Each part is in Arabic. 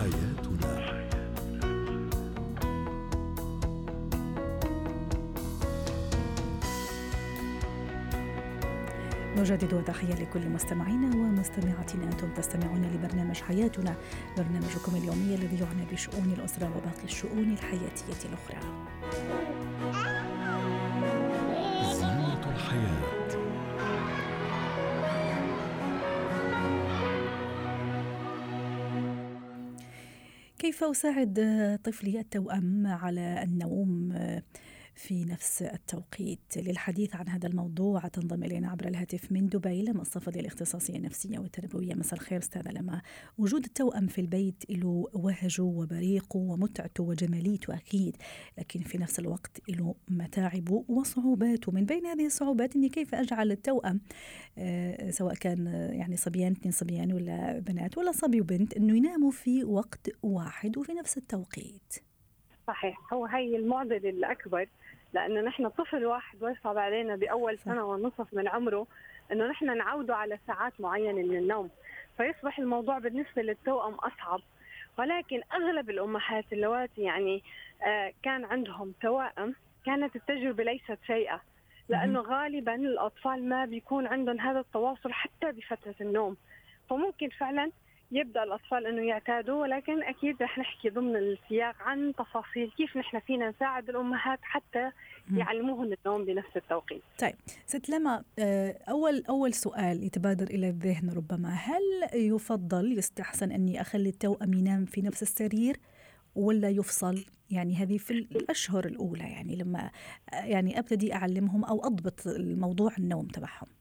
حياتنا. نجدد تحية لكل مستمعينا ومستمعاتنا. أنتم تستمعون لبرنامج حياتنا برنامجكم اليومي الذي يعنى بشؤون الأسرة وباقي الشؤون الحياتية الأخرى. زينة الحياة. كيف أساعد طفلي التوأم على النوم؟ في نفس التوقيت للحديث عن هذا الموضوع. تنضم إلينا عبر الهاتف من دبي لما الصفدي الاختصاصية النفسية والتربوية. مساء الخير أستاذة لما. وجود التوأم في البيت له وهجه وبريقه ومتعته وجماليته أكيد لكن في نفس الوقت له متاعبه وصعوباته من بين هذه الصعوبات أني كيف أجعل التوأم آه سواء كان يعني صبيان اثنين صبيان ولا بنات ولا صبي وبنت أنه يناموا في وقت واحد وفي نفس التوقيت. صحيح. هو هي المعضلة الأكبر لأنه نحن طفل واحد ويصعب علينا بأول سنة ونصف من عمره إنه نحن نعوده على ساعات معينة من النوم. فيصبح الموضوع بالنسبة للتوأم أصعب. ولكن أغلب الأمهات اللواتي يعني آه كان عندهم توائم كانت التجربة ليست سيئة. لأنه غالبا الأطفال ما بيكون عندهم هذا التواصل حتى بفترة النوم. فممكن فعلا يبدأ الأطفال إنه يعتادوا ولكن أكيد رح نحكي ضمن السياق عن تفاصيل كيف نحن فينا نساعد الأمهات حتى يعلموهن النوم بنفس التوقيت. طيب ست لما آه، أول أول سؤال يتبادر إلى الذهن ربما هل يفضل يستحسن أني أخلي التوأم ينام في نفس السرير ولا يفصل يعني هذه في الأشهر الأولى يعني لما آه، يعني أبتدي أعلمهم أو أضبط الموضوع النوم تبعهم.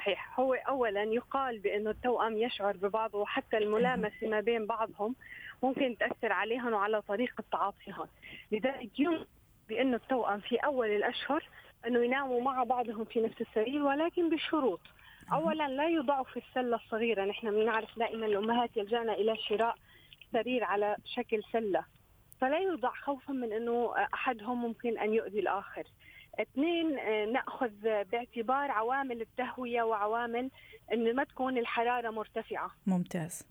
صحيح. هو اولا يقال بأنه التوأم يشعر ببعض وحتى الملامسة ما بين بعضهم ممكن تأثر عليهم وعلى طريقة تعاطيهم. لذلك يمكن بأنه التوأم في أول الأشهر أنه يناموا مع بعضهم في نفس السرير ولكن بشروط اولا لا يوضعوا في السلة الصغيرة. نحن بنعرف دائما الأمهات يلجأن إلى شراء سرير على شكل سلة. فلا يوضع خوفا من أنه أحدهم ممكن أن يؤذي الآخر. اثنين آه، نأخذ باعتبار عوامل التهوية وعوامل إن ما تكون الحرارة مرتفعة. ممتاز.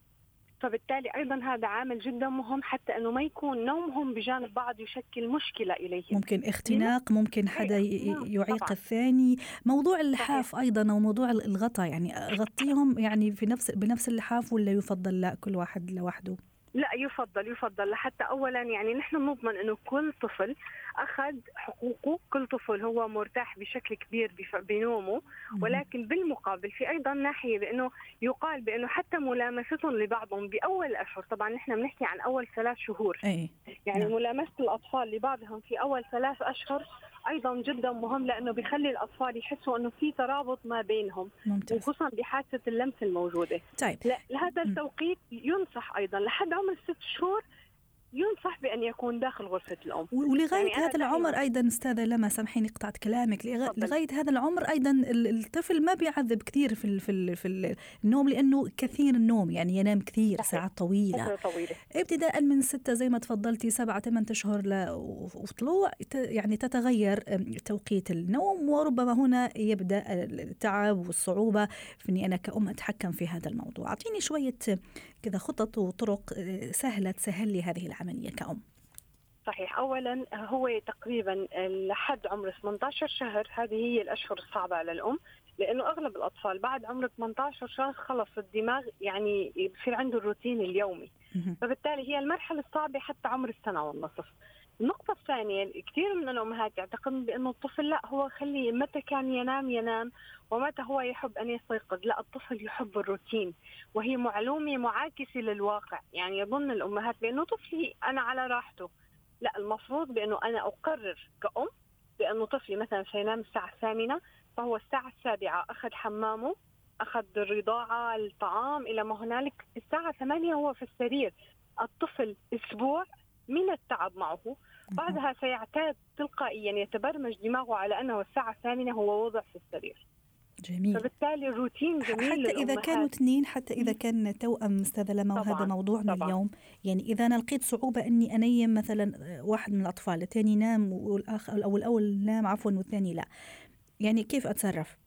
فبالتالي أيضا هذا عامل جدا مهم حتى إنه ما يكون نومهم بجانب بعض يشكل مشكلة اليهم ممكن اختناق ممكن حدا نعم، يعيق طبعا. الثاني. موضوع اللحاف. أيضا أو موضوع الغطاء يعني غطيهم يعني في نفس بنفس اللحاف ولا يفضل لا كل واحد لوحده؟ لا يفضل يفضل. لحتى اولا يعني نحن نضمن إنه كل طفل أخذ حقوقه، كل طفل هو مرتاح بشكل كبير بنومه. ولكن بالمقابل في أيضا ناحية بإنه يقال بإنه حتى ملامستهم لبعضهم بأول الاشهر، طبعا نحن بنحكي عن أول ثلاث شهور. أي. يعني نعم. ملامسة الأطفال لبعضهم في أول ثلاث أشهر أيضا جدا مهم لأنه بيخلي الأطفال يحسوا إنه في ترابط ما بينهم ممتاز. وخصوصا بحاسة اللمس الموجودة. طيب. لهذا التوقيت ينصح أيضا لحد عمر ست شهور ينصح بأن يكون داخل غرفة الأم. ولغاية يعني هذا العمر أيضا أستاذة لما سامحيني قطعت كلامك لغاية هذا العمر أيضا الطفل ما بيعذب كثير في في في النوم لأنه كثير النوم يعني ينام كثير صحيح. ساعات طويلة. طويلة. ابتداء من ستة زي ما تفضلتي سبعة ثمان أشهر وطلوع يعني تتغير توقيت النوم وربما هنا يبدأ التعب والصعوبة في أني أنا كأم أتحكم في هذا الموضوع. أعطيني شوية كذا خطط وطرق سهلة تسهل لي هذه العملية كأم. صحيح. اولا هو تقريبا لحد عمر 18 شهر هذه هي الأشهر الصعبة على الأم لأنه أغلب الأطفال بعد عمر 18 شهر خلص الدماغ يعني بصير عنده الروتين اليومي. فبالتالي هي المرحلة الصعبة حتى عمر السنة والنصف. النقطة الثانية كثير من الأمهات يعتقدن بأنه الطفل لا هو خليه متى كان ينام ينام ومتى هو يحب أن يستيقظ. لا الطفل يحب الروتين وهي معلومة معاكسة للواقع. يعني يظن الأمهات بأنه طفلي أنا على راحته. لا المفروض بأنه أنا أقرر كأم بأنه طفلي مثلا سينام الساعة الثامنة فهو الساعة السابعة أخذ حمامه أخذ الرضاعة الطعام إلى ما هنالك الساعة ثمانية هو في السرير. الطفل أسبوع من التعب معه. بعدها سيعتاد تلقائيا يتبرمج دماغه على أنه الساعة الثامنة هو وضع في السرير. جميل. فبالتالي الروتين جميل حتى إذا كانوا اثنين حتى إذا كان توأم استاذه لما وهذا موضوعنا طبعاً. اليوم. يعني إذا أنا لقيت صعوبة إني أنيم مثلا واحد من الأطفال الثاني نام والاخر أو الأول نام عفوا والثاني لا. يعني كيف أتصرف؟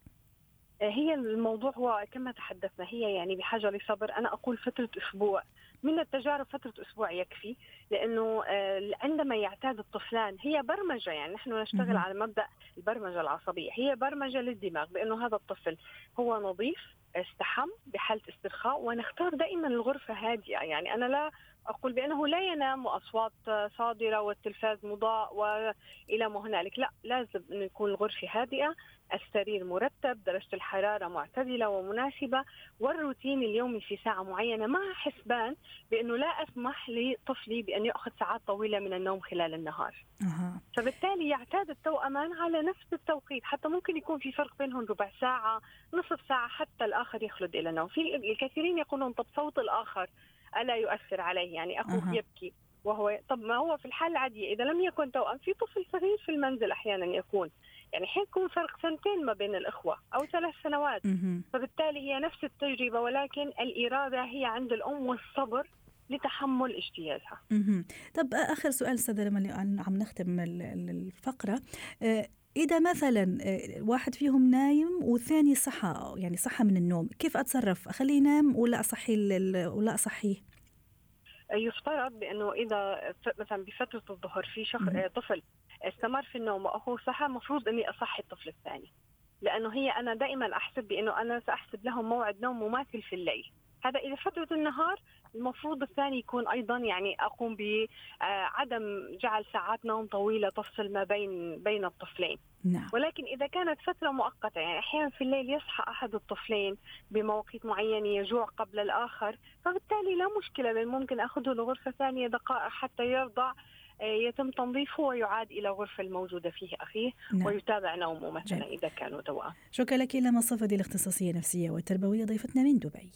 هي الموضوع هو كما تحدثنا هي يعني بحاجة لصبر. أنا أقول فترة أسبوع. من التجارب فترة أسبوع يكفي لأنه آه، عندما يعتاد الطفلان هي برمجة يعني نحن نشتغل على مبدأ البرمجة العصبية هي برمجة للدماغ بأنه هذا الطفل هو نظيف استحم بحالة استرخاء ونختار دائما الغرفة هادئة. يعني أنا لا أقول بأنه لا ينام وأصوات صادرة والتلفاز مضاء وإلى ما هنالك. لا لازم أن يكون الغرفة هادئة. السرير مرتب درجة الحرارة معتدلة ومناسبة والروتين اليومي في ساعة معينة. مع حسبان بأنه لا أسمح لطفلي بأن يأخذ ساعات طويلة من النوم خلال النهار. أه. فبالتالي يعتاد التوأمان على نفس التوقيت. حتى ممكن يكون في فرق بينهم ربع ساعة نصف ساعة حتى الآخر يخلد إلى النوم. في الكثيرين يقولون طب صوت الآخر ألا يؤثر عليه؟ يعني أخوه أه. يبكي وهو طب ما هو في الحالة العادية؟ إذا لم يكن توأم في طفل صغير في المنزل أحيانا يكون. يعني حيكون فرق سنتين ما بين الإخوة أو ثلاث سنوات. فبالتالي هي نفس التجربة ولكن الإرادة هي عند الأم والصبر لتحمل اجتيازها. طب آخر سؤال أستاذة لما عم نختم الفقرة. إذا مثلا واحد فيهم نايم والثاني صحى يعني صحى من النوم كيف أتصرف؟ أخليه ينام ولا أصحي ولا أصحيه؟ يفترض بأنه إذا مثلا بفترة الظهر في شخص طفل استمر في النوم وأخوه صحى المفروض إني أصحي الطفل الثاني. لأنه هي أنا دائما أحسب بأنه أنا سأحسب لهم موعد نوم مماثل في الليل. هذا إذا فترة النهار المفروض الثاني يكون أيضا يعني أقوم بعدم جعل ساعات نوم طويلة تفصل ما بين بين الطفلين نعم. ولكن إذا كانت فترة مؤقتة يعني أحيانا في الليل يصحى أحد الطفلين بمواقيت معينة يجوع قبل الآخر فبالتالي لا مشكلة بل ممكن أخذه لغرفة ثانية دقائق حتى يرضع يتم تنظيفه ويعاد إلى الغرفة الموجودة فيه أخيه نعم. ويتابع نومه مثلا إذا كانوا توأم شكرا لك إلى مصطفى الاختصاصية النفسية والتربوية ضيفتنا من دبي